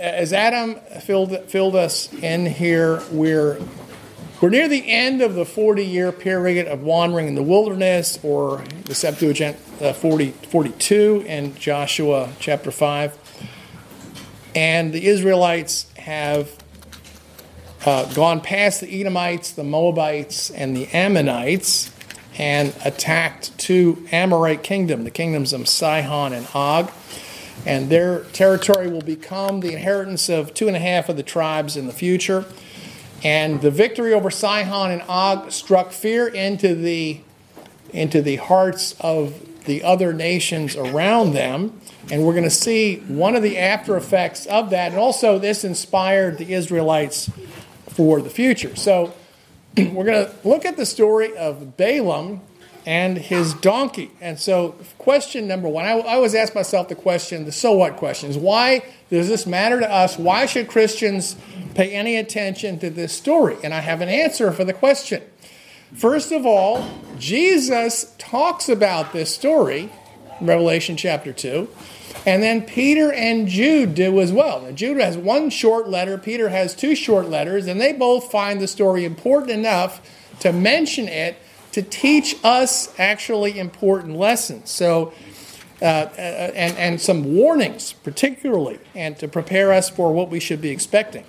as Adam filled, filled us in here, we're, we're near the end of the 40 year period of wandering in the wilderness, or the Septuagint uh, 40, 42 in Joshua chapter 5. And the Israelites have uh, gone past the Edomites, the Moabites, and the Ammonites and attacked two Amorite kingdom, the kingdoms of Sihon and Og. And their territory will become the inheritance of two and a half of the tribes in the future. And the victory over Sihon and Og struck fear into the, into the hearts of the other nations around them. And we're going to see one of the after effects of that. And also, this inspired the Israelites for the future. So, we're going to look at the story of Balaam and his donkey. And so, question number one I, I always ask myself the question, the so what question is why does this matter to us? Why should Christians pay any attention to this story? And I have an answer for the question. First of all, Jesus talks about this story, Revelation chapter 2. And then Peter and Jude do as well. Now, Jude has one short letter, Peter has two short letters, and they both find the story important enough to mention it to teach us actually important lessons. So, uh, uh, and, and some warnings, particularly, and to prepare us for what we should be expecting.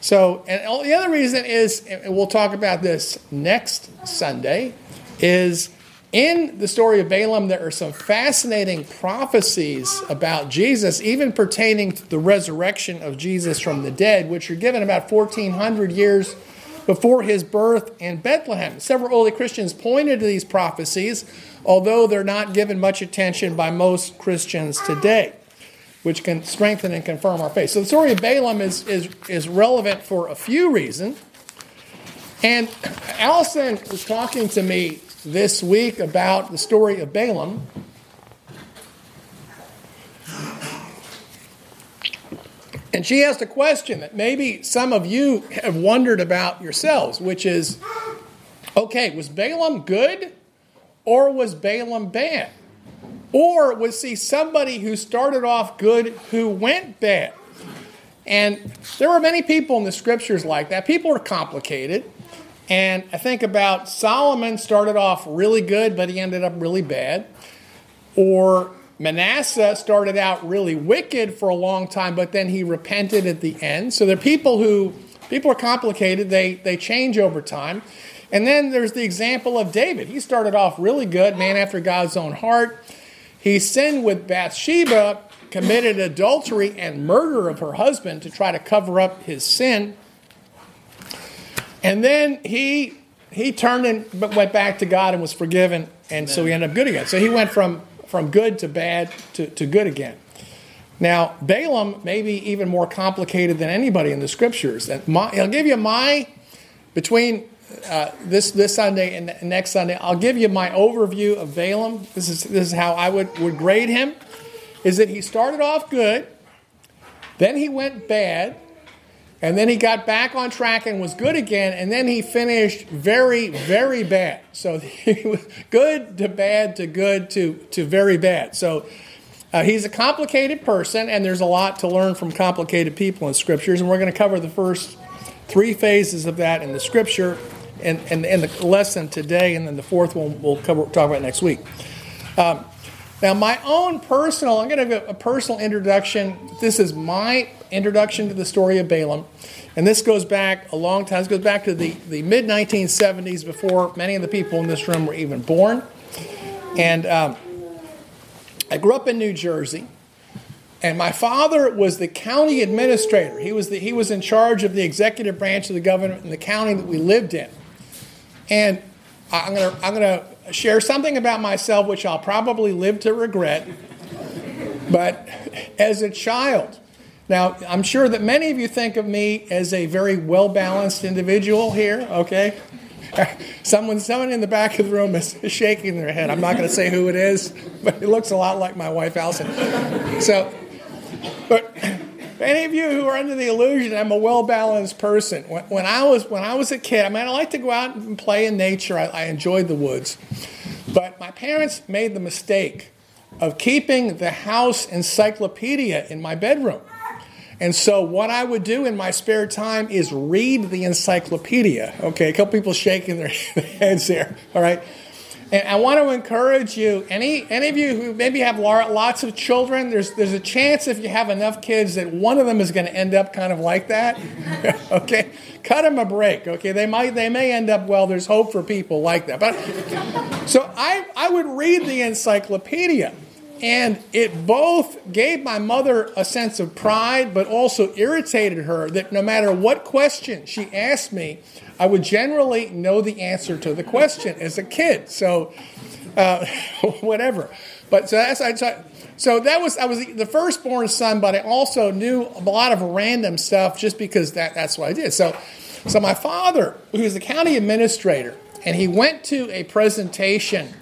So, and the other reason is, and we'll talk about this next Sunday, is in the story of Balaam, there are some fascinating prophecies about Jesus, even pertaining to the resurrection of Jesus from the dead, which are given about 1400 years before his birth in Bethlehem. Several early Christians pointed to these prophecies, although they're not given much attention by most Christians today, which can strengthen and confirm our faith. So the story of Balaam is, is, is relevant for a few reasons. And Allison was talking to me this week about the story of Balaam. And she asked a question that maybe some of you have wondered about yourselves, which is okay, was Balaam good or was Balaam bad? Or was he somebody who started off good who went bad? And there are many people in the scriptures like that. People are complicated. And I think about Solomon started off really good, but he ended up really bad. Or Manasseh started out really wicked for a long time, but then he repented at the end. So there are people who, people are complicated, they, they change over time. And then there's the example of David. He started off really good, man after God's own heart. He sinned with Bathsheba, committed adultery and murder of her husband to try to cover up his sin. And then he he turned and went back to God and was forgiven, and so he ended up good again. So he went from from good to bad to, to good again. Now, Balaam may be even more complicated than anybody in the scriptures. And my, I'll give you my, between uh, this, this Sunday and next Sunday, I'll give you my overview of Balaam. This is, this is how I would, would grade him, is that he started off good, then he went bad, and then he got back on track and was good again, and then he finished very, very bad. So he was good to bad to good to, to very bad. So uh, he's a complicated person, and there's a lot to learn from complicated people in scriptures, and we're going to cover the first three phases of that in the scripture and, and, the lesson today, and then the fourth one we'll cover, talk about next week. Um, now, my own personal, I'm going to give a personal introduction. This is my introduction to the story of Balaam. And this goes back a long time. This goes back to the, the mid 1970s before many of the people in this room were even born. And um, I grew up in New Jersey. And my father was the county administrator. He was, the, he was in charge of the executive branch of the government in the county that we lived in. And I'm going to I'm going to share something about myself which I'll probably live to regret. But as a child, now I'm sure that many of you think of me as a very well balanced individual here, okay? Someone, someone in the back of the room is shaking their head. I'm not going to say who it is, but it looks a lot like my wife, Allison. So, but any of you who are under the illusion I'm a well balanced person, when, when, I was when I was a kid, I mean, I like to go out and play in nature. I, I enjoyed the woods, but my parents made the mistake of keeping the house encyclopedia in my bedroom. And so, what I would do in my spare time is read the encyclopedia. Okay, a couple people shaking their heads there. All right. And I want to encourage you, any, any of you who maybe have lots of children, there's, there's a chance if you have enough kids that one of them is going to end up kind of like that. okay? Cut them a break. Okay? They, might, they may end up, well, there's hope for people like that. But So I, I would read the encyclopedia. And it both gave my mother a sense of pride, but also irritated her that no matter what question she asked me, I would generally know the answer to the question as a kid. So, uh, whatever. But so that's I. So that was I was the firstborn son, but I also knew a lot of random stuff just because that, that's what I did. So, so my father, who was the county administrator, and he went to a presentation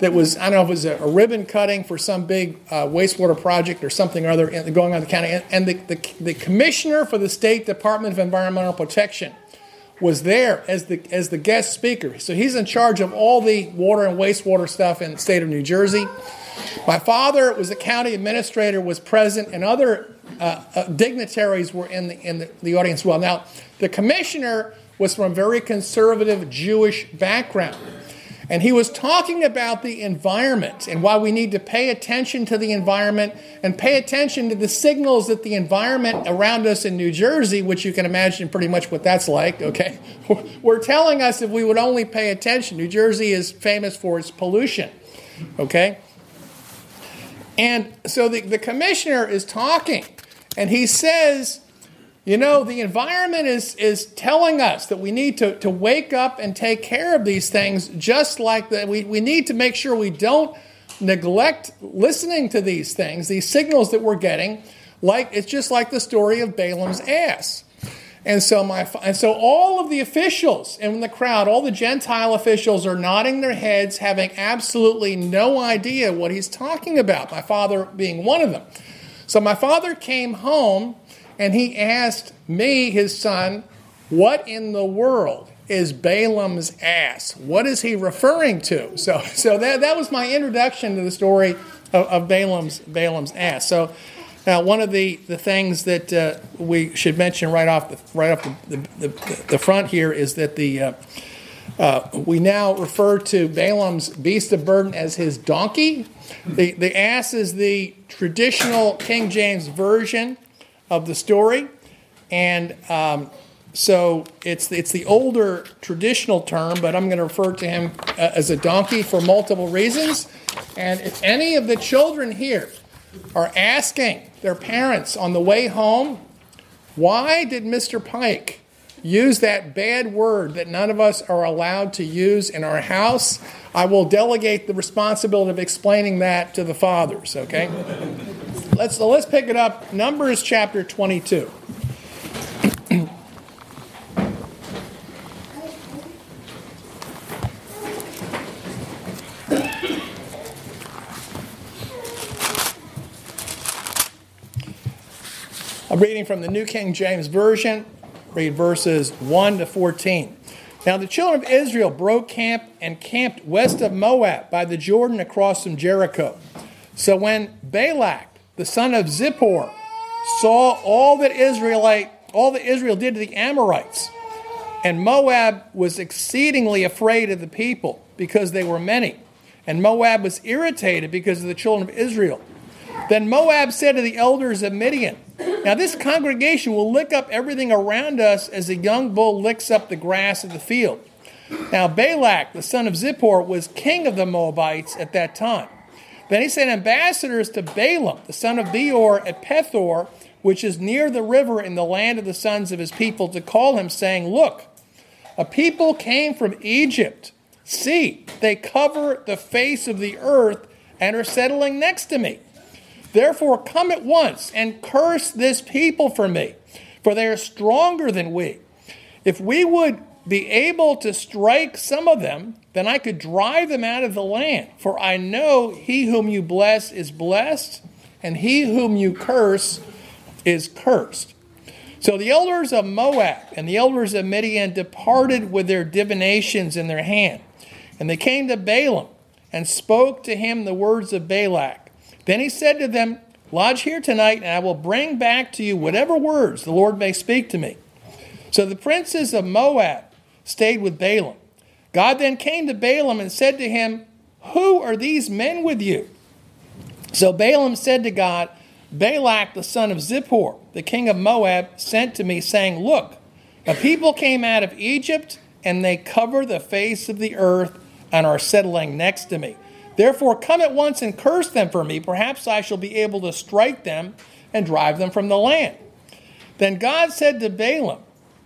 that was, I don't know if it was a, a ribbon cutting for some big uh, wastewater project or something or other going on in the county. And, and the, the, the, commissioner for the State Department of Environmental Protection was there as the, as the guest speaker. So he's in charge of all the water and wastewater stuff in the state of New Jersey. My father was the county administrator, was present, and other uh, uh, dignitaries were in, the, in the, the audience as well. Now, the commissioner was from a very conservative Jewish background. And he was talking about the environment and why we need to pay attention to the environment and pay attention to the signals that the environment around us in New Jersey, which you can imagine pretty much what that's like, okay? We're telling us if we would only pay attention. New Jersey is famous for its pollution, okay? And so the, the commissioner is talking, and he says, you know, the environment is, is telling us that we need to, to wake up and take care of these things, just like that. We, we need to make sure we don't neglect listening to these things, these signals that we're getting. Like it's just like the story of Balaam's ass. And so my and so all of the officials in the crowd, all the Gentile officials are nodding their heads, having absolutely no idea what he's talking about. My father being one of them. So my father came home and he asked me, his son, what in the world is Balaam's ass? What is he referring to? So, so that, that was my introduction to the story of, of Balaam's, Balaam's ass. So, now, one of the, the things that uh, we should mention right off the right off the, the, the, front here is that the uh, uh, we now refer to Balaam's beast of burden as his donkey. The, the ass is the traditional King James version of the story. And um, so it's, it's the older traditional term, but I'm going to refer to him uh, as a donkey for multiple reasons. And if any of the children here are asking their parents on the way home, why did Mr. Pike use that bad word that none of us are allowed to use in our house? I will delegate the responsibility of explaining that to the fathers, okay? Let's, let's pick it up. Numbers chapter 22. I'm reading from the New King James Version. Read verses 1 to 14. Now the children of Israel broke camp and camped west of Moab by the Jordan across from Jericho. So when Balak, the son of Zippor, saw all that Israelite, all that Israel did to the Amorites. And Moab was exceedingly afraid of the people because they were many. And Moab was irritated because of the children of Israel. Then Moab said to the elders of Midian, Now this congregation will lick up everything around us as a young bull licks up the grass of the field. Now Balak, the son of Zippor, was king of the Moabites at that time. Then he sent ambassadors to Balaam, the son of Beor, at Pethor, which is near the river in the land of the sons of his people, to call him, saying, Look, a people came from Egypt. See, they cover the face of the earth and are settling next to me. Therefore, come at once and curse this people for me, for they are stronger than we. If we would be able to strike some of them, then I could drive them out of the land. For I know he whom you bless is blessed, and he whom you curse is cursed. So the elders of Moab and the elders of Midian departed with their divinations in their hand. And they came to Balaam and spoke to him the words of Balak. Then he said to them, Lodge here tonight, and I will bring back to you whatever words the Lord may speak to me. So the princes of Moab stayed with Balaam. God then came to Balaam and said to him, Who are these men with you? So Balaam said to God, Balak the son of Zippor, the king of Moab, sent to me, saying, Look, a people came out of Egypt, and they cover the face of the earth and are settling next to me. Therefore, come at once and curse them for me. Perhaps I shall be able to strike them and drive them from the land. Then God said to Balaam,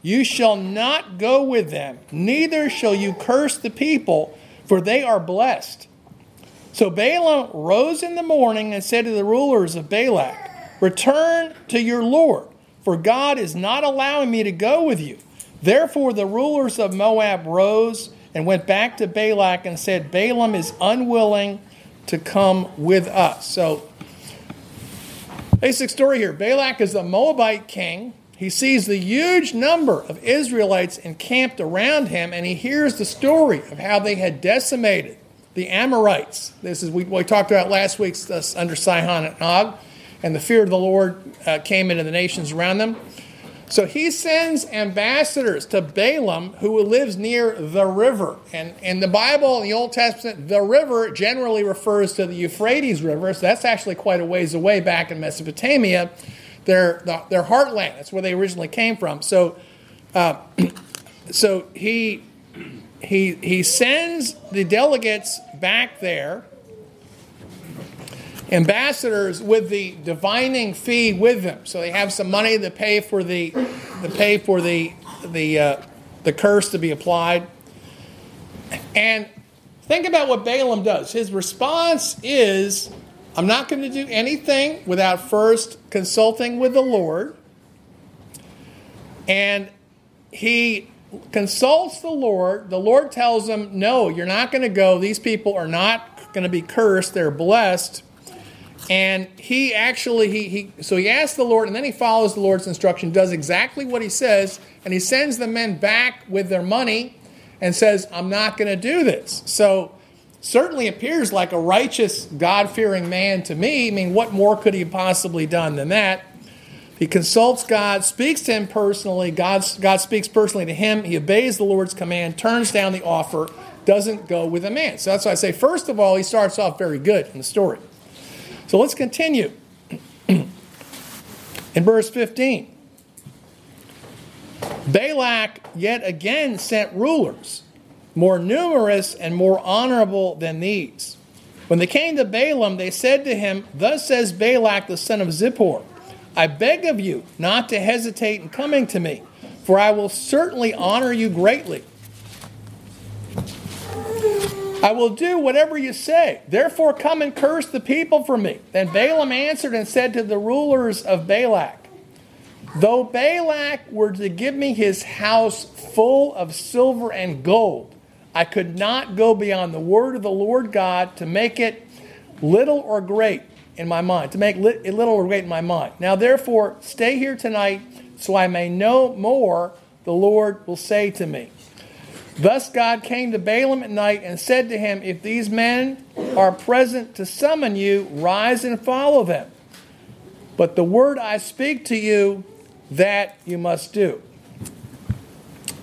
You shall not go with them, neither shall you curse the people, for they are blessed. So Balaam rose in the morning and said to the rulers of Balak, Return to your Lord, for God is not allowing me to go with you. Therefore, the rulers of Moab rose and went back to Balak and said, Balaam is unwilling to come with us. So, basic story here Balak is a Moabite king. He sees the huge number of Israelites encamped around him, and he hears the story of how they had decimated the Amorites. This is we, we talked about last week uh, under Sihon and Og, and the fear of the Lord uh, came into the nations around them. So he sends ambassadors to Balaam, who lives near the river. And in the Bible, in the Old Testament, the river generally refers to the Euphrates River. So that's actually quite a ways away back in Mesopotamia, their, their heartland. That's where they originally came from. So, uh, so he, he, he sends the delegates back there ambassadors with the divining fee with them. So they have some money to pay for the to pay for the the uh, the curse to be applied. And think about what Balaam does. His response is, "I'm not going to do anything without first consulting with the Lord." And he consults the Lord. The Lord tells him, "No, you're not going to go. These people are not going to be cursed. They're blessed." And he actually he, he so he asks the Lord, and then he follows the Lord's instruction, does exactly what he says, and he sends the men back with their money and says, I'm not going to do this. So certainly appears like a righteous, God-fearing man to me. I mean, what more could he possibly done than that? He consults God, speaks to him personally. God, God speaks personally to him. He obeys the Lord's command, turns down the offer, doesn't go with the man. So that's why I say, first of all, he starts off very good in the story. So let's continue. In verse 15, Balak yet again sent rulers, more numerous and more honorable than these. When they came to Balaam, they said to him, Thus says Balak the son of Zippor, I beg of you not to hesitate in coming to me, for I will certainly honor you greatly. I will do whatever you say. Therefore, come and curse the people for me. Then Balaam answered and said to the rulers of Balak, Though Balak were to give me his house full of silver and gold, I could not go beyond the word of the Lord God to make it little or great in my mind, to make it little or great in my mind. Now, therefore, stay here tonight so I may know more the Lord will say to me. Thus God came to Balaam at night and said to him, If these men are present to summon you, rise and follow them. But the word I speak to you, that you must do.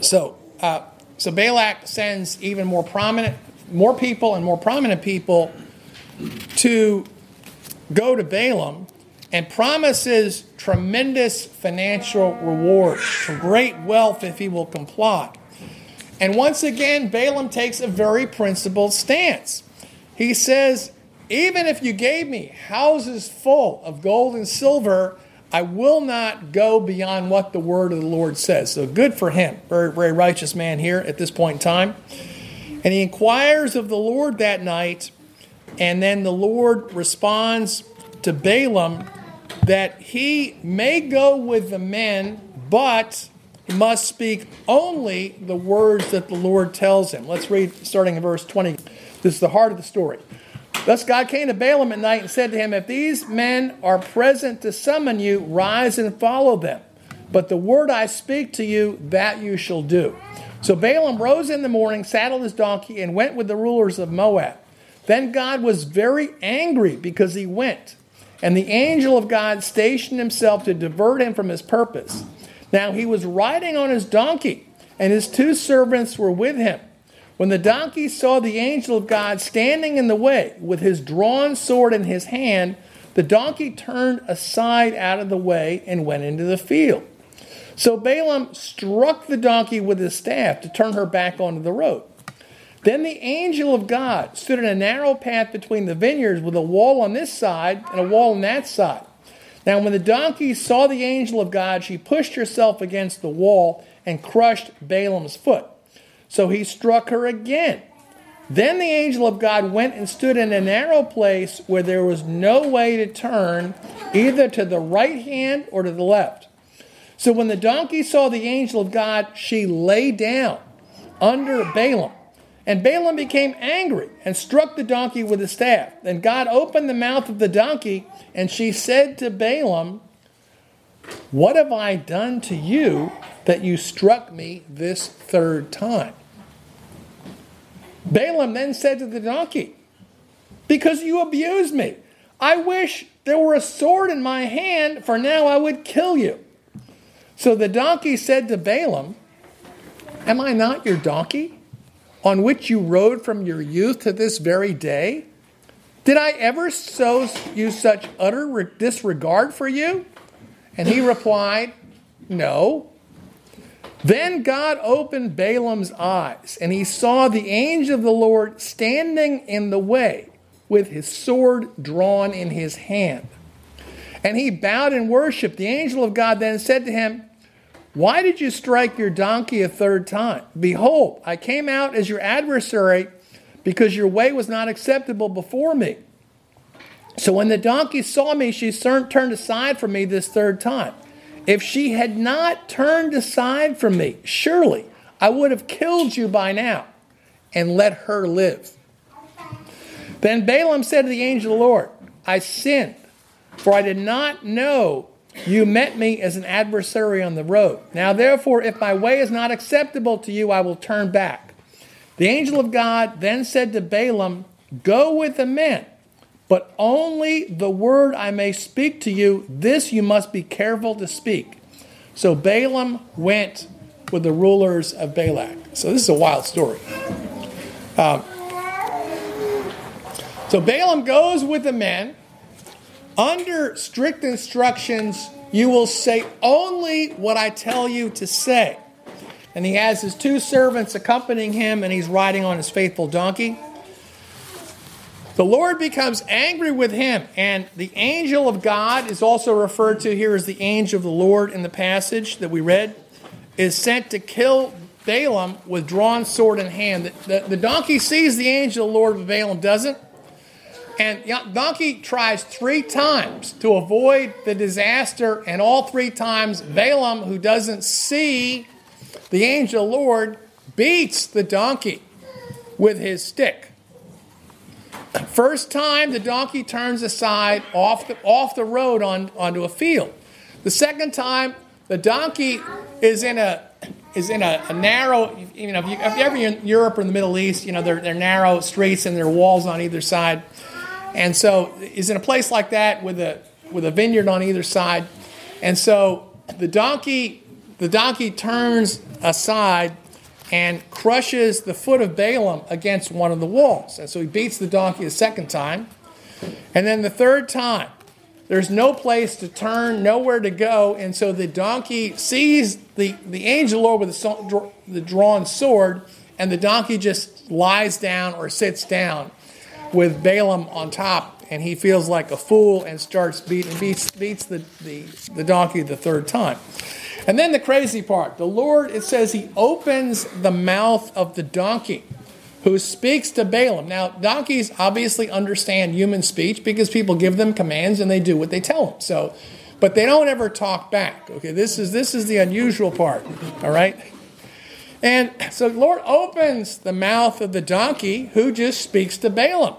So, uh, so Balak sends even more prominent, more people and more prominent people to go to Balaam and promises tremendous financial reward, great wealth if he will comply. And once again, Balaam takes a very principled stance. He says, Even if you gave me houses full of gold and silver, I will not go beyond what the word of the Lord says. So good for him. Very, very righteous man here at this point in time. And he inquires of the Lord that night, and then the Lord responds to Balaam that he may go with the men, but must speak only the words that the Lord tells him. Let's read starting in verse 20. This is the heart of the story. Thus God came to Balaam at night and said to him, If these men are present to summon you, rise and follow them. But the word I speak to you, that you shall do. So Balaam rose in the morning, saddled his donkey, and went with the rulers of Moab. Then God was very angry because he went. And the angel of God stationed himself to divert him from his purpose. Now he was riding on his donkey, and his two servants were with him. When the donkey saw the angel of God standing in the way with his drawn sword in his hand, the donkey turned aside out of the way and went into the field. So Balaam struck the donkey with his staff to turn her back onto the road. Then the angel of God stood in a narrow path between the vineyards with a wall on this side and a wall on that side. Now, when the donkey saw the angel of God, she pushed herself against the wall and crushed Balaam's foot. So he struck her again. Then the angel of God went and stood in a narrow place where there was no way to turn either to the right hand or to the left. So when the donkey saw the angel of God, she lay down under Balaam. And Balaam became angry and struck the donkey with his staff. Then God opened the mouth of the donkey, and she said to Balaam, What have I done to you that you struck me this third time? Balaam then said to the donkey, Because you abused me. I wish there were a sword in my hand, for now I would kill you. So the donkey said to Balaam, Am I not your donkey, on which you rode from your youth to this very day? Did I ever show you such utter disregard for you? And he replied, No. Then God opened Balaam's eyes, and he saw the angel of the Lord standing in the way with his sword drawn in his hand. And he bowed and worshiped. The angel of God then said to him, Why did you strike your donkey a third time? Behold, I came out as your adversary because your way was not acceptable before me. So when the donkey saw me, she turned aside from me this third time. If she had not turned aside from me, surely I would have killed you by now and let her live. Then Balaam said to the angel of the Lord, I sinned, for I did not know you met me as an adversary on the road. Now, therefore, if my way is not acceptable to you, I will turn back. The angel of God then said to Balaam, Go with the men but only the word I may speak to you, this you must be careful to speak. So Balaam went with the rulers of Balak. So this is a wild story. Um, so Balaam goes with the men. Under strict instructions, you will say only what I tell you to say. And he has his two servants accompanying him, and he's riding on his faithful donkey. The Lord becomes angry with him, and the angel of God is also referred to here as the angel of the Lord in the passage that we read, is sent to kill Balaam with drawn sword in hand. The, the, the donkey sees the angel of the Lord, but Balaam doesn't. And the donkey tries three times to avoid the disaster, and all three times, Balaam, who doesn't see the angel of the Lord, beats the donkey with his stick. First time, the donkey turns aside off the, off the road on, onto a field. The second time, the donkey is in a is in a, a narrow, you know, if, you, if you're ever in Europe or in the Middle East, you know, they're, they're narrow streets and there are walls on either side. And so is in a place like that with a with a vineyard on either side. And so the donkey the donkey turns aside and crushes the foot of Balaam against one of the walls. And so he beats the donkey a second time. And then the third time, there's no place to turn, nowhere to go. And so the donkey sees the, the angel Lord with the, the drawn sword, and the donkey just lies down or sits down with Balaam on top. And he feels like a fool and starts beating, beats, beats the, the, the donkey the third time. And then the crazy part the Lord, it says, He opens the mouth of the donkey who speaks to Balaam. Now, donkeys obviously understand human speech because people give them commands and they do what they tell them. So, but they don't ever talk back. Okay, this is this is the unusual part. All right. And so the Lord opens the mouth of the donkey who just speaks to Balaam.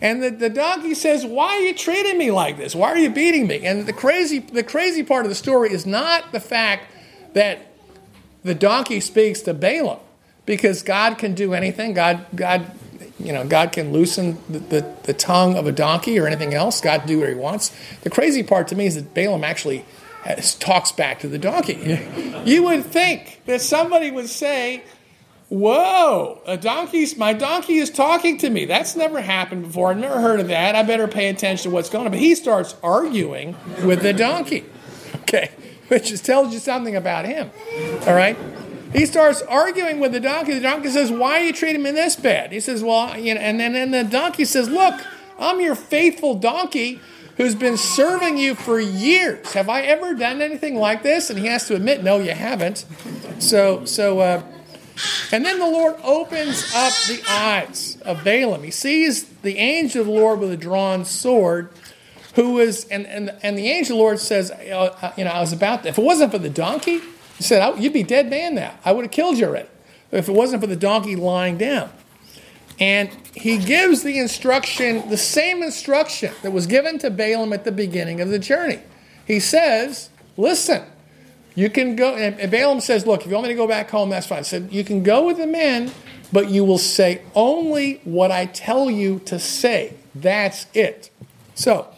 And the, the donkey says, Why are you treating me like this? Why are you beating me? And the crazy, the crazy part of the story is not the fact that the donkey speaks to Balaam, because God can do anything. God, God you know, God can loosen the, the, the tongue of a donkey or anything else. God can do what he wants. The crazy part to me is that Balaam actually has, talks back to the donkey. you would think that somebody would say, Whoa, a donkey's my donkey is talking to me. That's never happened before. I've never heard of that. I better pay attention to what's going on. But he starts arguing with the donkey. Okay, which just tells you something about him. All right. He starts arguing with the donkey. The donkey says, Why are you treating me this bad? He says, Well, you know, and then and the donkey says, Look, I'm your faithful donkey who's been serving you for years. Have I ever done anything like this? And he has to admit, No, you haven't. So, so, uh, and then the Lord opens up the eyes of Balaam. He sees the angel of the Lord with a drawn sword, who is, and, and, and the angel of the Lord says, uh, You know, I was about to, if it wasn't for the donkey, he said, You'd be dead man now. I would have killed you already if it wasn't for the donkey lying down. And he gives the instruction, the same instruction that was given to Balaam at the beginning of the journey. He says, Listen, you can go, and Balaam says, Look, if you want me to go back home, that's fine. He said, You can go with the men, but you will say only what I tell you to say. That's it. So,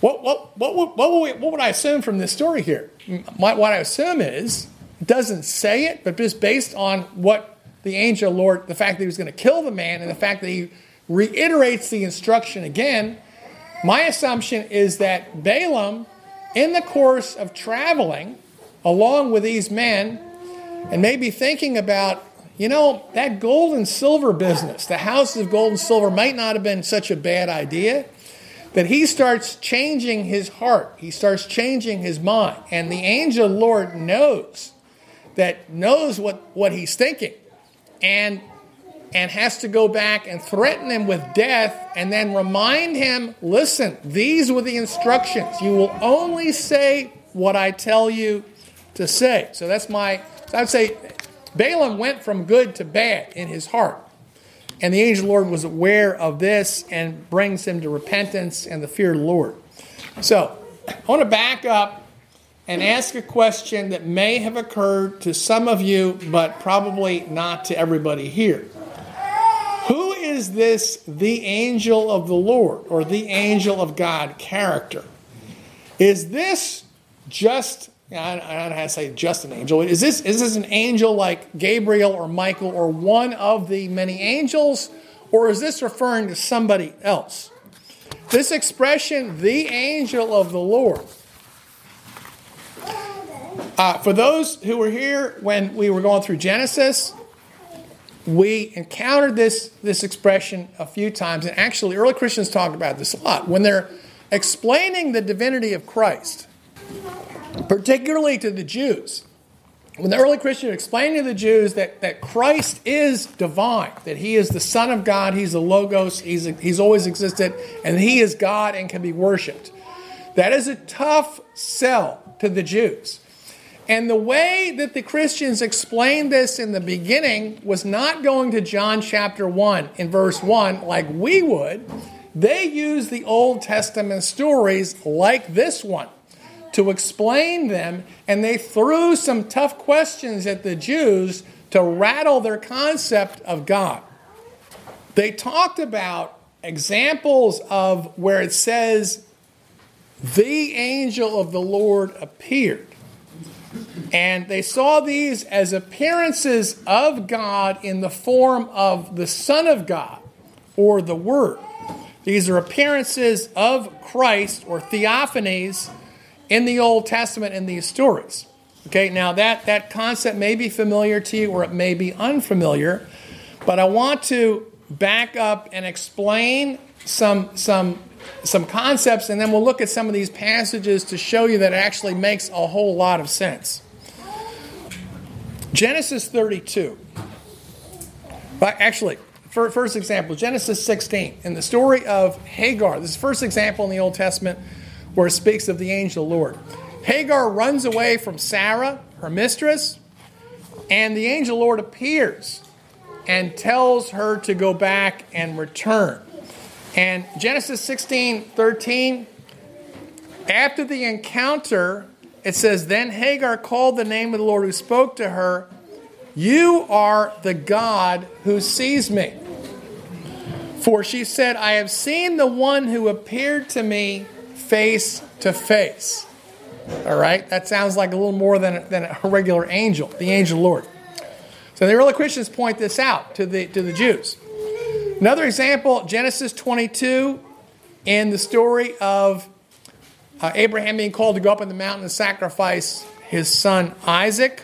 what, what, what, what, what, would, what would I assume from this story here? My, what I assume is, doesn't say it, but just based on what the angel Lord, the fact that he was going to kill the man, and the fact that he reiterates the instruction again, my assumption is that Balaam, in the course of traveling along with these men, and maybe thinking about, you know, that gold and silver business, the houses of gold and silver might not have been such a bad idea that he starts changing his heart. He starts changing his mind. And the angel Lord knows that knows what, what he's thinking and and has to go back and threaten him with death and then remind him, listen, these were the instructions. You will only say what I tell you to say. So that's my I'd say Balaam went from good to bad in his heart. And the angel the Lord was aware of this and brings him to repentance and the fear of the Lord. So, I want to back up and ask a question that may have occurred to some of you, but probably not to everybody here. Is this the angel of the Lord or the angel of God character? Is this just I don't know how to say just an angel. Is this, is this an angel like Gabriel or Michael or one of the many angels? Or is this referring to somebody else? This expression, the angel of the Lord. Uh, for those who were here when we were going through Genesis, we encountered this, this expression a few times. And actually, early Christians talk about this a lot. When they're explaining the divinity of Christ, particularly to the Jews. When the early Christians are explaining to the Jews that, that Christ is divine, that he is the Son of God, he's the Logos, he's, he's always existed, and he is God and can be worshiped. That is a tough sell to the Jews. And the way that the Christians explained this in the beginning was not going to John chapter 1 in verse 1 like we would. They used the Old Testament stories like this one to explain them, and they threw some tough questions at the Jews to rattle their concept of God. They talked about examples of where it says, the angel of the Lord appeared. And they saw these as appearances of God in the form of the Son of God or the Word. These are appearances of Christ or theophanies in the Old Testament in these stories. Okay, now that, that concept may be familiar to you or it may be unfamiliar, but I want to back up and explain some, some, some concepts, and then we'll look at some of these passages to show you that it actually makes a whole lot of sense. Genesis 32. But actually, first example, Genesis 16. In the story of Hagar, this is first example in the Old Testament where it speaks of the angel Lord. Hagar runs away from Sarah, her mistress, and the angel Lord appears and tells her to go back and return. And Genesis 16 13, after the encounter, it says, Then Hagar called the name of the Lord who spoke to her, You are the God who sees me. For she said, I have seen the one who appeared to me face to face. All right, that sounds like a little more than, than a regular angel, the angel Lord. So the early Christians point this out to the, to the Jews. Another example, Genesis 22, in the story of uh, Abraham being called to go up in the mountain and sacrifice his son Isaac.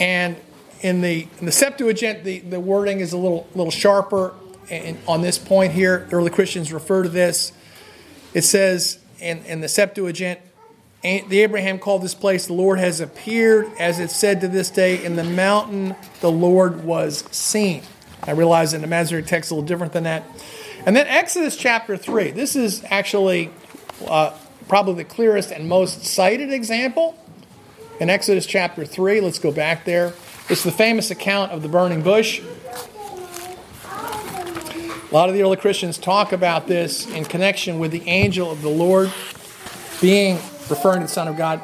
And in the, in the Septuagint, the, the wording is a little, little sharper and on this point here. Early Christians refer to this. It says in, in the Septuagint, the Abraham called this place, the Lord has appeared, as it said to this day, in the mountain the Lord was seen. I realize in the Masoretic text a little different than that. And then Exodus chapter 3. This is actually uh, probably the clearest and most cited example. In Exodus chapter 3, let's go back there. It's the famous account of the burning bush. A lot of the early Christians talk about this in connection with the angel of the Lord being referring to the Son of God.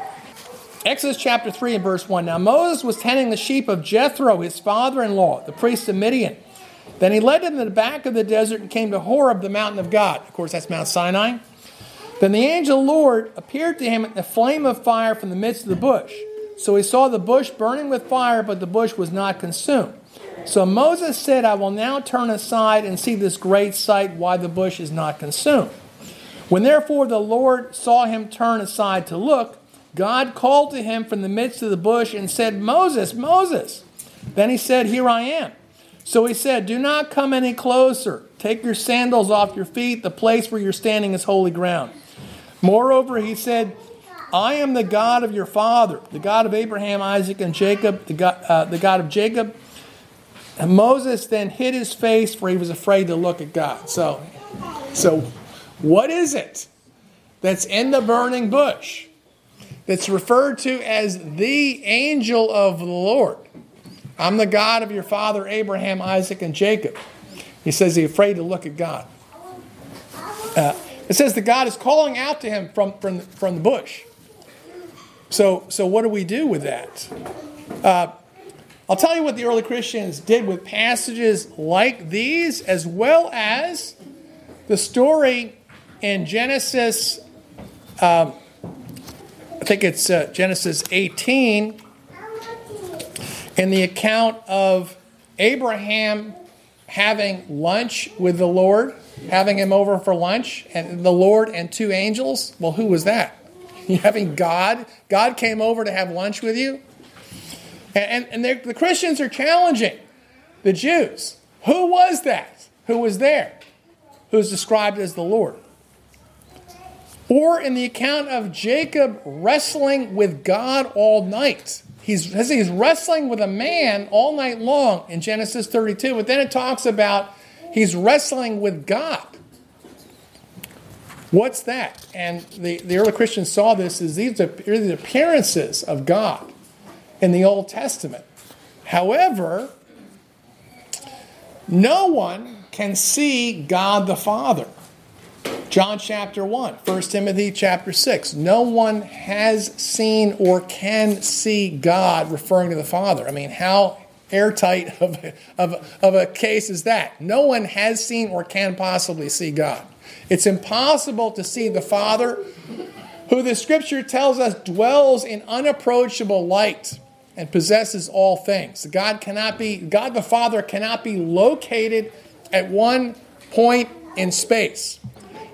Exodus chapter 3 and verse 1. Now Moses was tending the sheep of Jethro, his father in law, the priest of Midian. Then he led them to the back of the desert and came to Horeb, the mountain of God. Of course, that's Mount Sinai. Then the angel of the Lord appeared to him in a flame of fire from the midst of the bush. So he saw the bush burning with fire, but the bush was not consumed. So Moses said, I will now turn aside and see this great sight, why the bush is not consumed. When therefore the Lord saw him turn aside to look, God called to him from the midst of the bush and said, Moses, Moses. Then he said, Here I am. So he said, Do not come any closer. Take your sandals off your feet. The place where you're standing is holy ground. Moreover, he said, I am the God of your father, the God of Abraham, Isaac, and Jacob, the God, uh, the God of Jacob. And Moses then hid his face, for he was afraid to look at God. So, so what is it that's in the burning bush that's referred to as the angel of the Lord? I'm the God of your father Abraham, Isaac, and Jacob. He says he's afraid to look at God. Uh, it says that God is calling out to him from, from, from the bush. So, so what do we do with that? Uh, I'll tell you what the early Christians did with passages like these, as well as the story in Genesis, um, I think it's uh, Genesis 18 in the account of Abraham having lunch with the Lord, having him over for lunch, and the Lord and two angels. Well, who was that? You having God? God came over to have lunch with you? And, and, and the Christians are challenging the Jews. Who was that? Who was there? Who's described as the Lord? Or in the account of Jacob wrestling with God all night. He's, he's wrestling with a man all night long in Genesis 32, but then it talks about he's wrestling with God. What's that? And the, the early Christians saw this as these are the appearances of God in the Old Testament. However, no one can see God the Father. John chapter 1, 1 Timothy chapter 6. No one has seen or can see God referring to the Father. I mean, how airtight of of, of a case is that? No one has seen or can possibly see God. It's impossible to see the Father, who the scripture tells us dwells in unapproachable light and possesses all things. God cannot be, God the Father cannot be located at one point in space.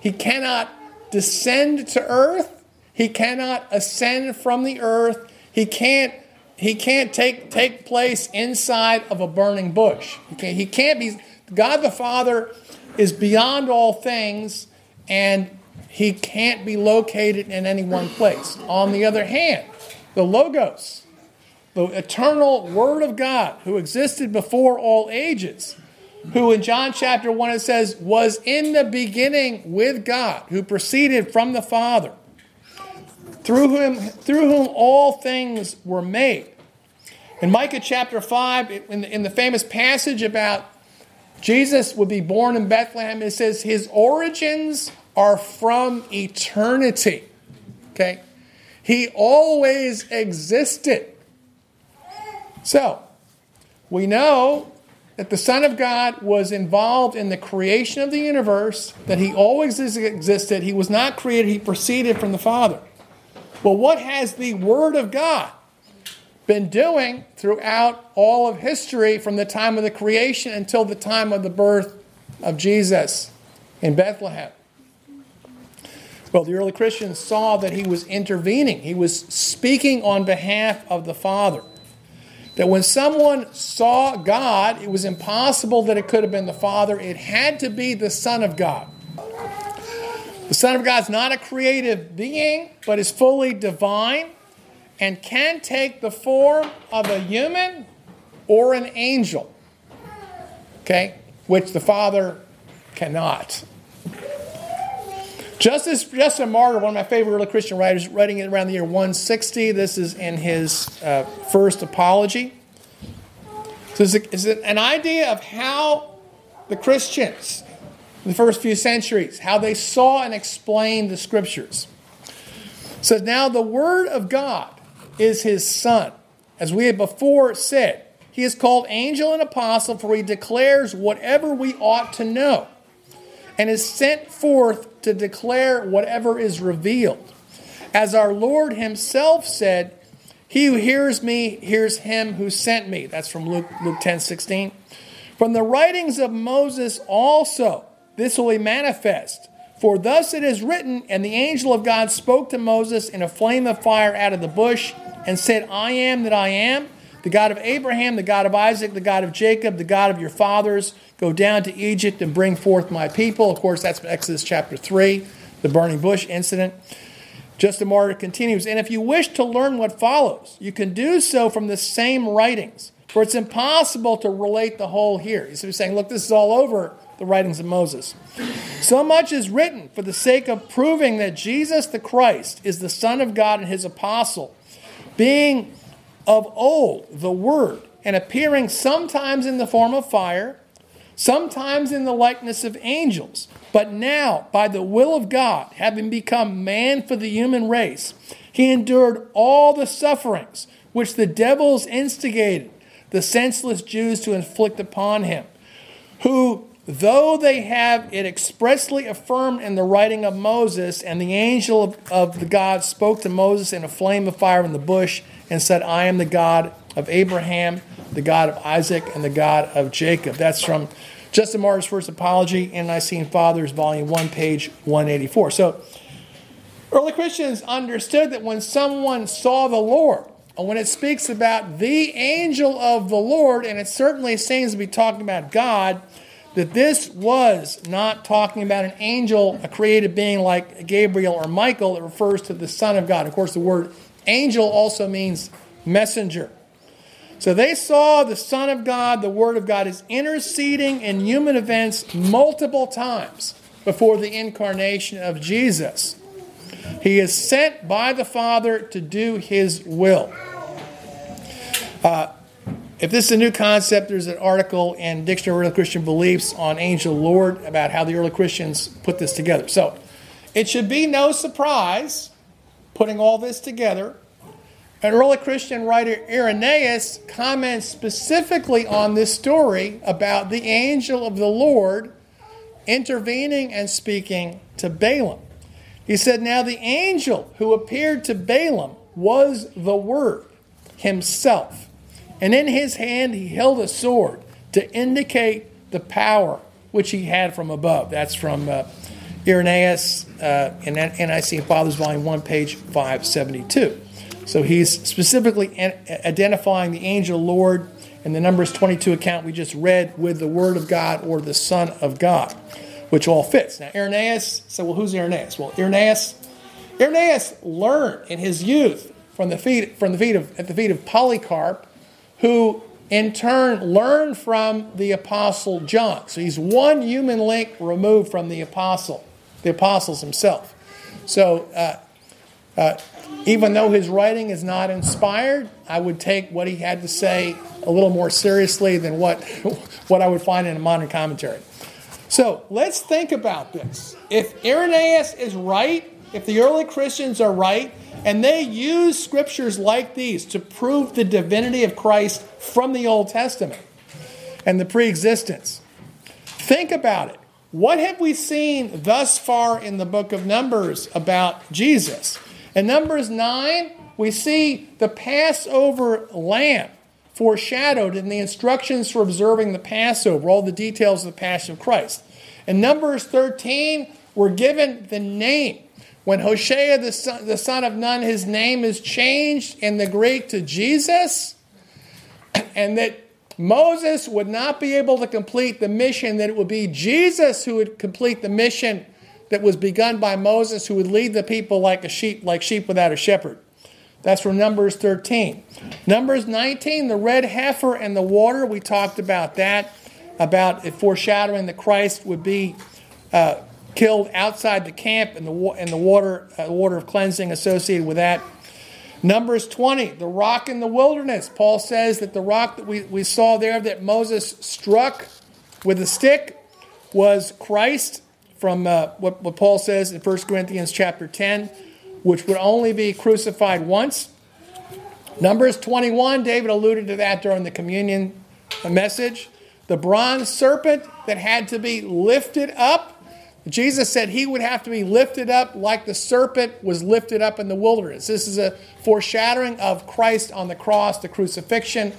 He cannot descend to earth. He cannot ascend from the earth. He can't he can't take take place inside of a burning bush. Can't, he can't be God the Father is beyond all things and he can't be located in any one place. On the other hand, the Logos, the eternal Word of God who existed before all ages, who in John chapter 1 it says was in the beginning with God, who proceeded from the Father, through whom, through whom all things were made. In Micah chapter 5, in the, in the famous passage about Jesus would be born in Bethlehem, it says his origins are from eternity. Okay? He always existed. So, we know that the Son of God was involved in the creation of the universe, that he always existed. He was not created, he proceeded from the Father. Well, what has the Word of God been doing throughout all of history from the time of the creation until the time of the birth of Jesus in Bethlehem? Well, the early Christians saw that he was intervening, he was speaking on behalf of the Father. That when someone saw God, it was impossible that it could have been the Father. It had to be the Son of God. The Son of God is not a creative being, but is fully divine and can take the form of a human or an angel. Okay? Which the Father cannot. Justice Justin Martyr, one of my favorite early Christian writers, writing it around the year 160. This is in his uh, first apology. So it's an idea of how the Christians, in the first few centuries, how they saw and explained the scriptures. Says now the Word of God is his Son. As we had before said, he is called angel and apostle, for he declares whatever we ought to know and is sent forth to declare whatever is revealed. As our Lord himself said, He who hears me hears him who sent me. That's from Luke, Luke 10 16. From the writings of Moses also, this will be manifest. For thus it is written, and the angel of God spoke to Moses in a flame of fire out of the bush, and said, I am that I am, the God of Abraham, the God of Isaac, the God of Jacob, the God of your fathers. Go down to Egypt and bring forth my people. Of course, that's Exodus chapter 3, the burning bush incident. Justin Martyr continues, and if you wish to learn what follows, you can do so from the same writings, for it's impossible to relate the whole here. He's saying, look, this is all over the writings of Moses. So much is written for the sake of proving that Jesus the Christ is the Son of God and his apostle, being of old the Word, and appearing sometimes in the form of fire sometimes in the likeness of angels, but now, by the will of God, having become man for the human race, he endured all the sufferings which the devils instigated the senseless Jews to inflict upon him, who, though they have it expressly affirmed in the writing of Moses, and the angel of, of the God spoke to Moses in a flame of fire in the bush, and said, I am the God of Abraham, the God of Isaac, and the God of Jacob. That's from Justin Martyr's First Apology Nicene Fathers, Volume 1, page 184. So, early Christians understood that when someone saw the Lord, and when it speaks about the angel of the Lord, and it certainly seems to be talking about God, that this was not talking about an angel, a created being like Gabriel or Michael. It refers to the Son of God. Of course, the word angel also means messenger. So they saw the Son of God, the Word of God, is interceding in human events multiple times before the incarnation of Jesus. He is sent by the Father to do His will. Uh, if this is a new concept, there's an article in Dictionary of Early Christian Beliefs on Angel Lord about how the early Christians put this together. So it should be no surprise, putting all this together, an early Christian writer, Irenaeus, comments specifically on this story about the angel of the Lord intervening and speaking to Balaam. He said, Now the angel who appeared to Balaam was the Word himself. And in his hand he held a sword to indicate the power which he had from above. That's from uh, Irenaeus uh, in NIC Fathers, Volume 1, page 572. So he's specifically identifying the angel Lord in the Numbers 22 account we just read with the Word of God or the Son of God, which all fits. Now, Irenaeus said, Well, who's Irenaeus? Well, Irenaeus, Irenaeus learned in his youth from the feet, from the feet of, at the feet of Polycarp, who in turn learned from the Apostle John. So he's one human link removed from the Apostle, the Apostles himself. So uh, uh, even though his writing is not inspired, I would take what he had to say a little more seriously than what, what I would find in a modern commentary. So let's think about this. If Irenaeus is right, if the early Christians are right, And they use scriptures like these to prove the divinity of Christ from the Old Testament and the pre existence. Think about it. What have we seen thus far in the book of Numbers about Jesus? In Numbers 9, we see the Passover lamb foreshadowed in the instructions for observing the Passover, all the details of the Passion of Christ. In Numbers 13, we're given the name. When Hosea, the son, the son of Nun, his name is changed in the Greek to Jesus, and that Moses would not be able to complete the mission, that it would be Jesus who would complete the mission that was begun by Moses, who would lead the people like a sheep, like sheep without a shepherd. That's from Numbers 13. Numbers 19, the red heifer and the water, we talked about that, about it foreshadowing that Christ would be uh, killed outside the camp and the, and the water, uh, water of cleansing associated with that. Numbers 20, the rock in the wilderness. Paul says that the rock that we, we saw there that Moses struck with a stick was Christ from uh, what, what Paul says in 1 Corinthians chapter 10 which would only be crucified once. Numbers 21, David alluded to that during the communion message. The bronze serpent that had to be lifted up. Jesus said he would have to be lifted up like the serpent was lifted up in the wilderness. This is a foreshadowing of Christ on the cross, the crucifixion.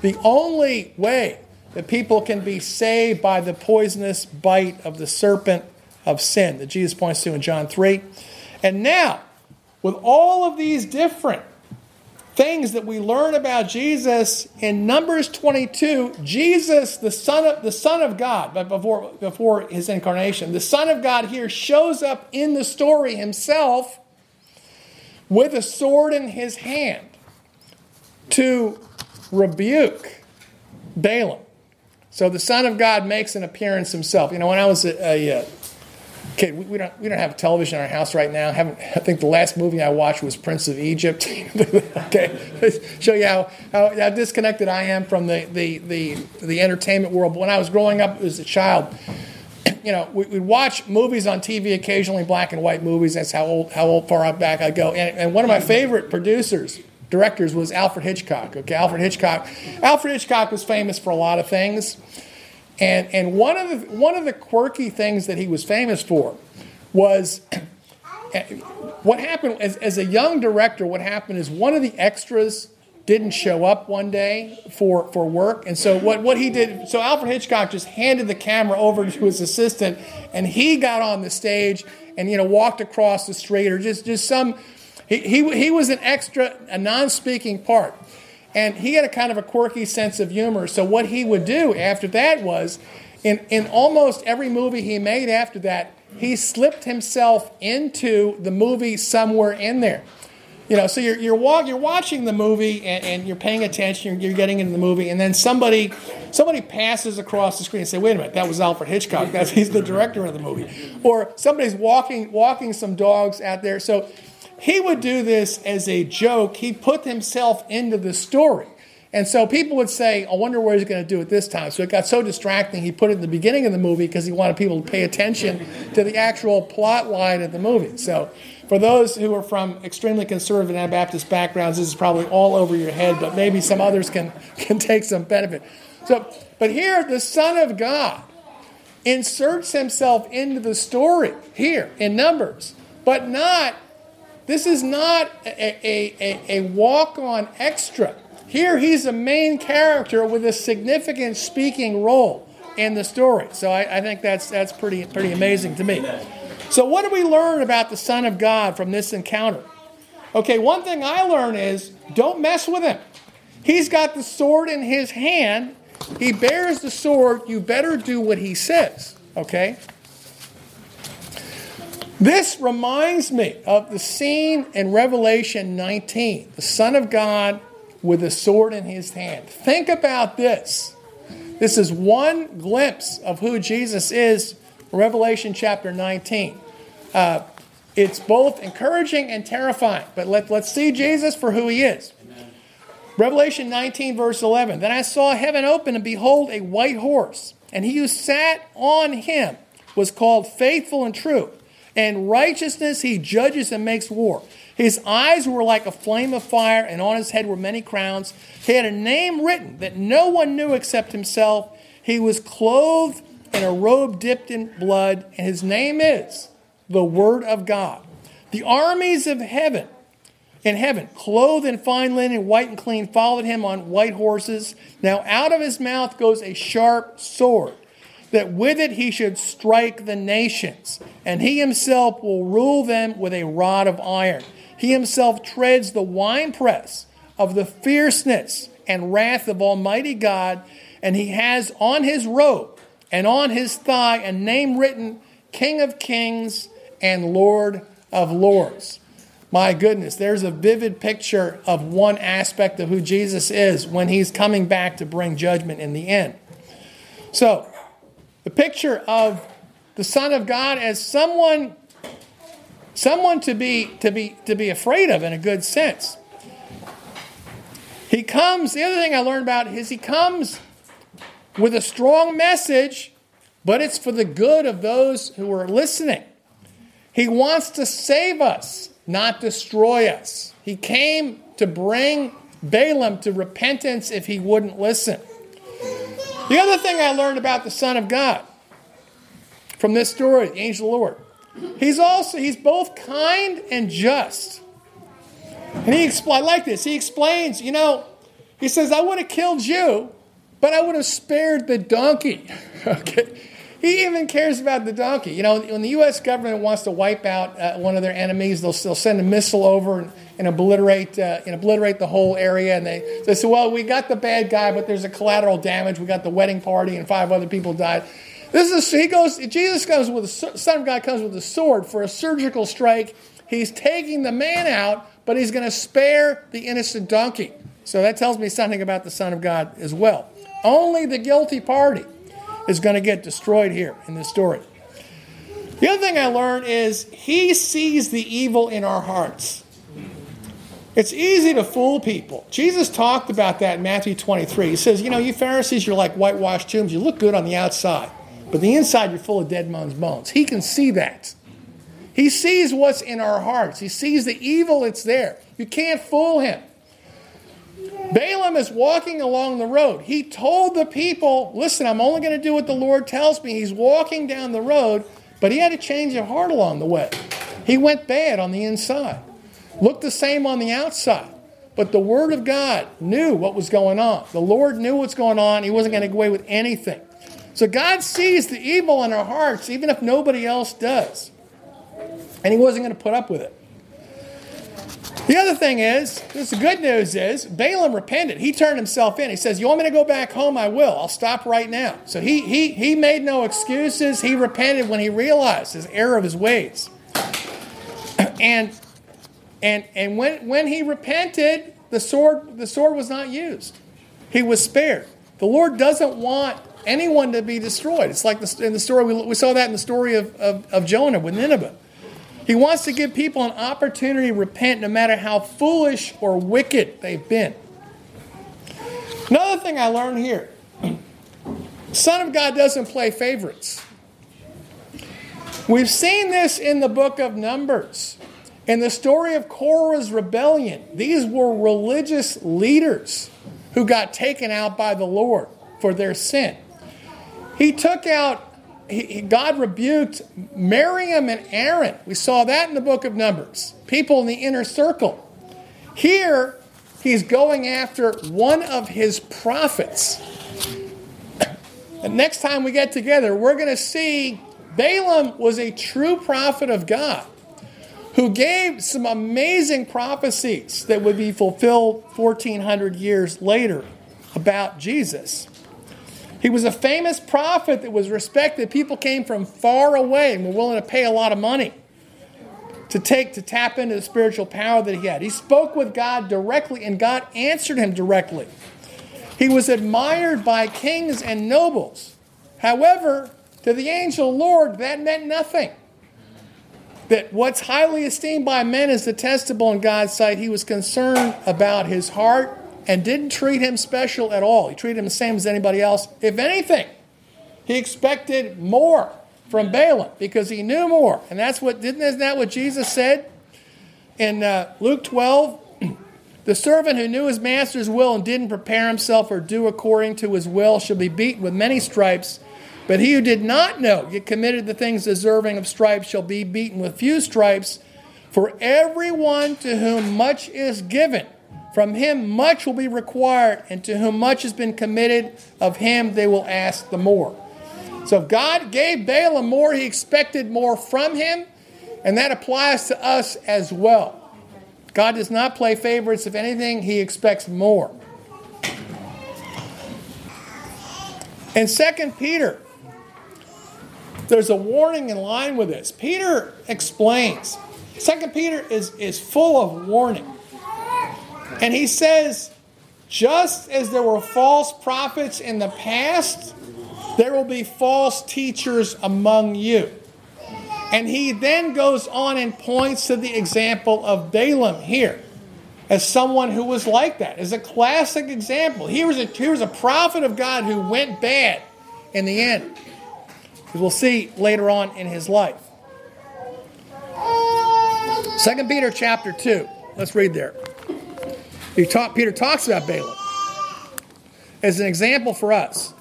The only way that people can be saved by the poisonous bite of the serpent of sin that Jesus points to in John 3. And now, with all of these different things that we learn about Jesus in Numbers 22, Jesus, the Son of, the Son of God, but before, before his incarnation, the Son of God here shows up in the story himself with a sword in his hand to rebuke Balaam. So the Son of God makes an appearance himself. You know, when I was a, a, uh, Okay, we, we, don't we don't have television in our house right now. I I think the last movie I watched was Prince of Egypt. okay, show you how, how, how disconnected I am from the, the the the entertainment world. But when I was growing up as a child, you know, we, would watch movies on TV occasionally, black and white movies. That's how old how old far back I go. And, and one of my favorite producers directors was Alfred Hitchcock. Okay, Alfred Hitchcock. Alfred Hitchcock was famous for a lot of things. And, and one, of the, one of the quirky things that he was famous for was what happened as, as a young director, what happened is one of the extras didn't show up one day for, for work. And so what, what he did, so Alfred Hitchcock just handed the camera over to his assistant and he got on the stage and, you know, walked across the street or just, just some, he, he, he was an extra, a non-speaking part. And he had a kind of a quirky sense of humor. So what he would do after that was, in, in almost every movie he made after that, he slipped himself into the movie somewhere in there. You know, so you're, you're, you're watching the movie and, and you're paying attention, you're, you're, getting into the movie, and then somebody somebody passes across the screen and say, wait a minute, that was Alfred Hitchcock. That's, he's the director of the movie. Or somebody's walking, walking some dogs out there. So he would do this as a joke. He put himself into the story. And so people would say, I wonder where he's going to do it this time. So it got so distracting, he put it in the beginning of the movie because he wanted people to pay attention to the actual plot line of the movie. So for those who are from extremely conservative Anabaptist backgrounds, this is probably all over your head, but maybe some others can, can take some benefit. So, but here, the Son of God inserts himself into the story here in Numbers, but not this is not a, a, a, a walk on extra. Here, he's a main character with a significant speaking role in the story. So I, I think that's, that's pretty, pretty amazing to me. So, what do we learn about the Son of God from this encounter? Okay, one thing I learn is don't mess with him. He's got the sword in his hand. He bears the sword. You better do what he says. Okay? This reminds me of the scene in Revelation 19, the Son of God with a sword in his hand. Think about this. This is one glimpse of who Jesus is, Revelation chapter 19. Uh, it's both encouraging and terrifying, but let, let's see Jesus for who he is. Amen. Revelation 19, verse 11. Then I saw heaven open, and behold, a white horse, and he who sat on him was called faithful and true and righteousness he judges and makes war. His eyes were like a flame of fire, and on his head were many crowns. He had a name written that no one knew except himself. He was clothed in a robe dipped in blood, and his name is the Word of God. The armies of heaven, in heaven, clothed in fine linen, white and clean, followed him on white horses. Now out of his mouth goes a sharp sword, that with it he should strike the nations, and he himself will rule them with a rod of iron. He himself treads the winepress of the fierceness and wrath of Almighty God, and he has on his robe and on his thigh a name written King of Kings and Lord of Lords. My goodness, there's a vivid picture of one aspect of who Jesus is when he's coming back to bring judgment in the end. So, the picture of the Son of God as someone someone to be to be to be afraid of in a good sense. He comes, the other thing I learned about is he comes with a strong message, but it's for the good of those who are listening. He wants to save us, not destroy us. He came to bring Balaam to repentance if he wouldn't listen. The other thing I learned about the Son of God from this story, the angel of the Lord, he's also he's both kind and just. And he I like this. He explains, you know, he says, I would have killed you, but I would have spared the donkey. okay. He even cares about the donkey. You know, when the U.S. government wants to wipe out uh, one of their enemies, they'll, they'll send a missile over and, and obliterate uh, and obliterate the whole area. And they, they say, "Well, we got the bad guy, but there's a collateral damage. We got the wedding party, and five other people died." This is he goes. Jesus comes with a Son of God comes with a sword for a surgical strike. He's taking the man out, but he's going to spare the innocent donkey. So that tells me something about the Son of God as well. Only the guilty party is going to get destroyed here in this story. The other thing I learned is he sees the evil in our hearts. It's easy to fool people. Jesus talked about that in Matthew 23. He says, You know, you Pharisees, you're like whitewashed tombs. You look good on the outside, but the inside, you're full of dead men's bones. He can see that. He sees what's in our hearts, he sees the evil that's there. You can't fool him. Balaam is walking along the road. He told the people, Listen, I'm only going to do what the Lord tells me. He's walking down the road, but he had a change of heart along the way. He went bad on the inside, looked the same on the outside. But the Word of God knew what was going on. The Lord knew what's going on. He wasn't going to go away with anything. So God sees the evil in our hearts, even if nobody else does. And He wasn't going to put up with it. The other thing is, this the good news is, Balaam repented. He turned himself in. He says, You want me to go back home? I will. I'll stop right now. So he, he, he made no excuses. He repented when he realized his error of his ways. And, and, and when, when he repented, the sword, the sword was not used. He was spared. The Lord doesn't want anyone to be destroyed. It's like the, in the story, we, we saw that in the story of, of, of Jonah with Nineveh. He wants to give people an opportunity to repent no matter how foolish or wicked they've been. Another thing I learned here Son of God doesn't play favorites. We've seen this in the book of Numbers. In the story of Korah's rebellion, these were religious leaders who got taken out by the Lord for their sin. He took out he, God rebuked Miriam and Aaron. We saw that in the book of Numbers. People in the inner circle. Here, he's going after one of his prophets. And next time we get together, we're going to see Balaam was a true prophet of God who gave some amazing prophecies that would be fulfilled 1400 years later about Jesus. He was a famous prophet that was respected. People came from far away and were willing to pay a lot of money to take to tap into the spiritual power that he had. He spoke with God directly and God answered him directly. He was admired by kings and nobles. However, to the angel Lord, that meant nothing. That what's highly esteemed by men is detestable in God's sight. He was concerned about his heart and didn't treat him special at all. He treated him the same as anybody else. If anything, he expected more from Balaam because he knew more. And that's what didn't isn't that what Jesus said? in uh, Luke 12, the servant who knew his master's will and didn't prepare himself or do according to his will shall be beaten with many stripes. But he who did not know, yet committed the things deserving of stripes, shall be beaten with few stripes. For everyone to whom much is given, from him much will be required, and to whom much has been committed, of him they will ask the more. So if God gave Balaam more, he expected more from him, and that applies to us as well. God does not play favorites. If anything, he expects more. In 2 Peter, there's a warning in line with this. Peter explains. 2 Peter is, is full of warning. And he says, just as there were false prophets in the past, there will be false teachers among you. And he then goes on and points to the example of Balaam here as someone who was like that, as a classic example. He was a, he was a prophet of God who went bad in the end, as we'll see later on in his life. 2 Peter chapter 2. Let's read there. He talk, Peter talks about Balaam as an example for us.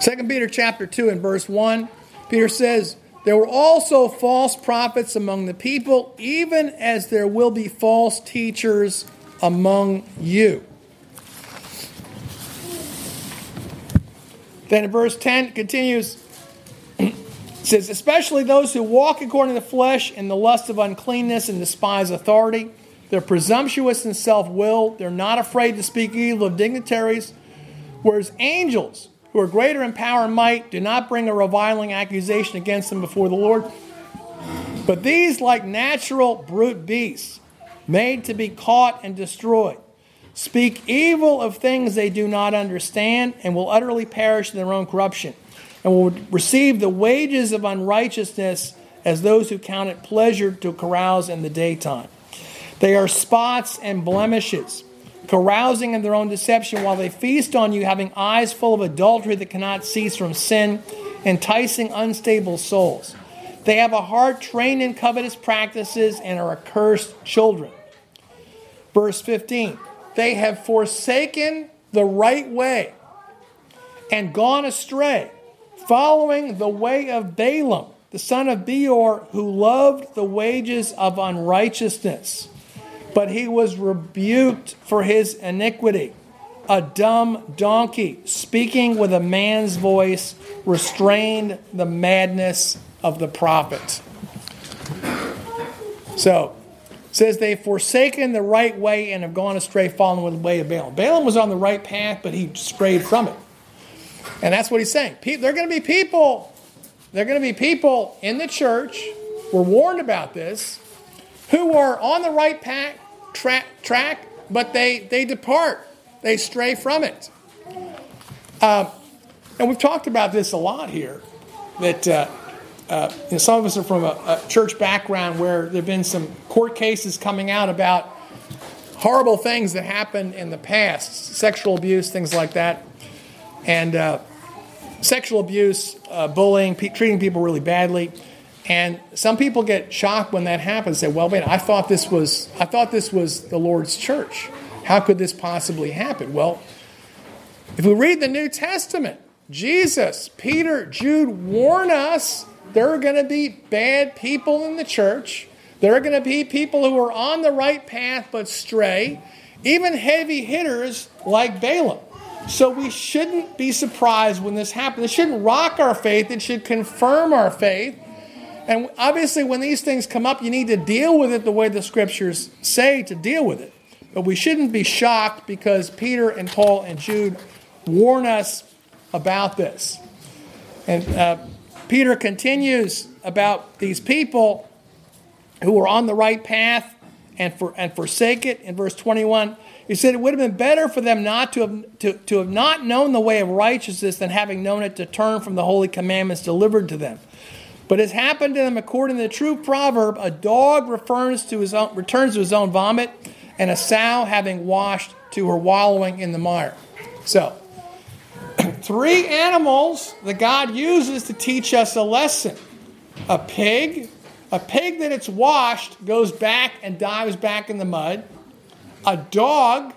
2 Peter chapter 2 and verse 1, Peter says, There were also false prophets among the people, even as there will be false teachers among you. Then in verse 10 continues, says, Especially those who walk according to the flesh in the lust of uncleanness and despise authority. They're presumptuous and self willed. They're not afraid to speak evil of dignitaries. Whereas angels, who are greater in power and might, do not bring a reviling accusation against them before the Lord. But these, like natural brute beasts, made to be caught and destroyed, speak evil of things they do not understand, and will utterly perish in their own corruption, and will receive the wages of unrighteousness as those who count it pleasure to carouse in the daytime. They are spots and blemishes carousing in their own deception while they feast on you, having eyes full of adultery that cannot cease from sin, enticing unstable souls. They have a heart trained in covetous practices and are accursed children. Verse 15 They have forsaken the right way and gone astray, following the way of Balaam, the son of Beor, who loved the wages of unrighteousness but he was rebuked for his iniquity. A dumb donkey, speaking with a man's voice, restrained the madness of the prophet. So, says they've forsaken the right way and have gone astray, following the way of Balaam. Balaam was on the right path, but he strayed from it. And that's what he's saying. There are going to be people, there are going to be people in the church, we're warned about this, who are on the right path, tra- track, but they, they depart, they stray from it. Uh, and we've talked about this a lot here that uh, uh, you know, some of us are from a, a, church background where there have been some court cases coming out about horrible things that happened in the past sexual abuse, things like that. And uh, sexual abuse, uh, bullying, pe- treating people really badly. And some people get shocked when that happens. Say, "Well, wait, I thought this was I thought this was the Lord's church. How could this possibly happen?" Well, if we read the New Testament, Jesus, Peter, Jude warn us there are going to be bad people in the church. There are going to be people who are on the right path but stray, even heavy hitters like Balaam. So we shouldn't be surprised when this happens. It shouldn't rock our faith, it should confirm our faith. And obviously, when these things come up, you need to deal with it the way the scriptures say to deal with it. But we shouldn't be shocked because Peter and Paul and Jude warn us about this. And uh, Peter continues about these people who were on the right path and, for, and forsake it in verse 21. He said it would have been better for them not to have, to, to have not known the way of righteousness than having known it to turn from the holy commandments delivered to them. But it's happened to them according to the true proverb, a dog returns to his own, returns to his own vomit, and a sow having washed to her wallowing in the mire. So, three animals that God uses to teach us a lesson. a pig, a pig that it's washed goes back and dives back in the mud, a dog,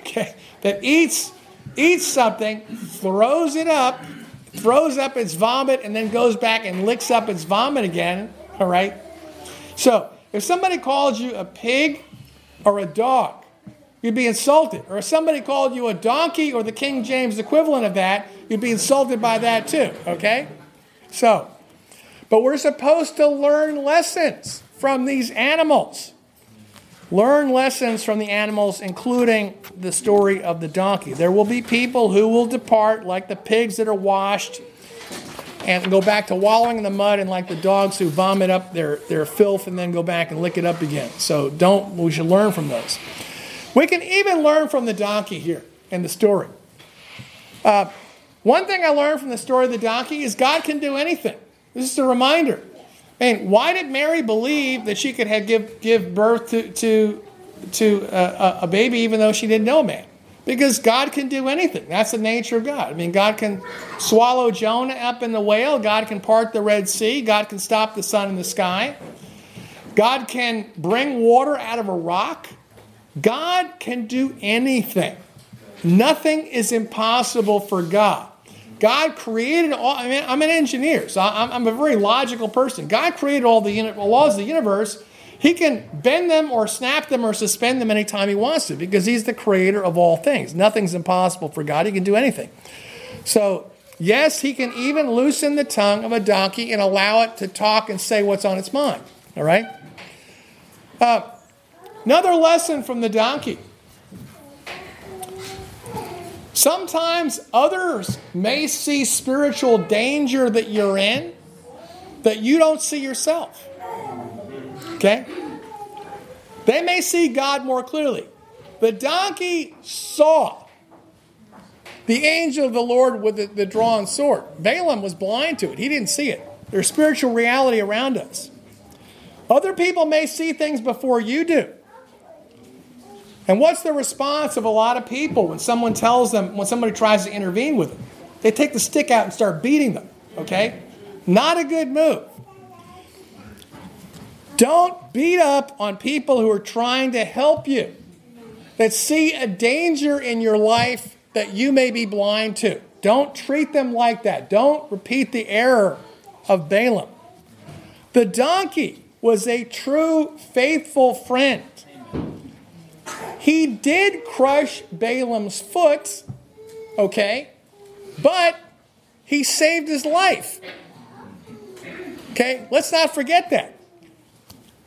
okay, that eats eats something, throws it up, throws up its vomit, and then goes back and licks up its vomit again. All right. So if somebody calls you a pig or a dog, you'd be insulted. Or if somebody called you a donkey or the King James equivalent of that, you'd be insulted by that too. Okay. So, but we're supposed to learn lessons from these animals. Learn lessons from the animals, including the story of the donkey. There will be people who will depart, like the pigs that are washed, and go back to wallowing in the mud, and like the dogs who vomit up their, their filth and then go back and lick it up again. So don't we should learn from those. We can even learn from the donkey here in the story. Uh, one thing I learned from the story of the donkey is God can do anything. This is a reminder. And why did Mary believe that she could have give, give birth to, to, to a, a baby even though she didn't know a man? Because God can do anything. That's the nature of God. I mean, God can swallow Jonah up in the whale. God can part the Red Sea. God can stop the sun in the sky. God can bring water out of a rock. God can do anything. Nothing is impossible for God. God created all, I mean, I'm an engineer, so I'm, a very logical person. God created all the laws of the universe. He can bend them or snap them or suspend them anytime he wants to because he's the creator of all things. Nothing's impossible for God. He can do anything. So, yes, he can even loosen the tongue of a donkey and allow it to talk and say what's on its mind. All right? Uh, another lesson from the donkey Sometimes others may see spiritual danger that you're in that you don't see yourself. Okay? They may see God more clearly. The donkey saw the angel of the Lord with the, the drawn sword. Balaam was blind to it, he didn't see it. There's spiritual reality around us. Other people may see things before you do. And what's the response of a lot of people when someone tells them, when somebody tries to intervene with them? They take the stick out and start beating them, okay? Not a good move. Don't beat up on people who are trying to help you, that see a danger in your life that you may be blind to. Don't treat them like that. Don't repeat the error of Balaam. The donkey was a true, faithful friend. He did crush Balaam's foot, okay, but he saved his life. Okay, let's not forget that.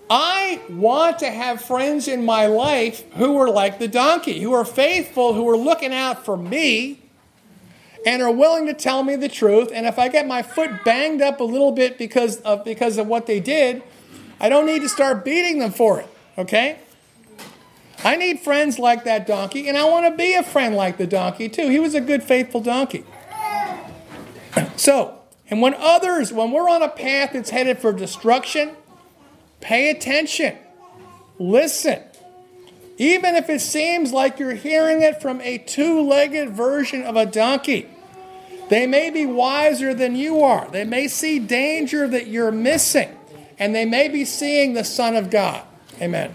I want to have friends in my life who are like the donkey, who are faithful, who are looking out for me, and are willing to tell me the truth. And if I get my foot banged up a little bit because of because of what they did, I don't need to start beating them for it. Okay? I need friends like that donkey, and I want to be a friend like the donkey too. He was a good, faithful donkey. So, and when others, when we're on a path that's headed for destruction, pay attention. Listen. Even if it seems like you're hearing it from a two legged version of a donkey, they may be wiser than you are. They may see danger that you're missing, and they may be seeing the Son of God. Amen.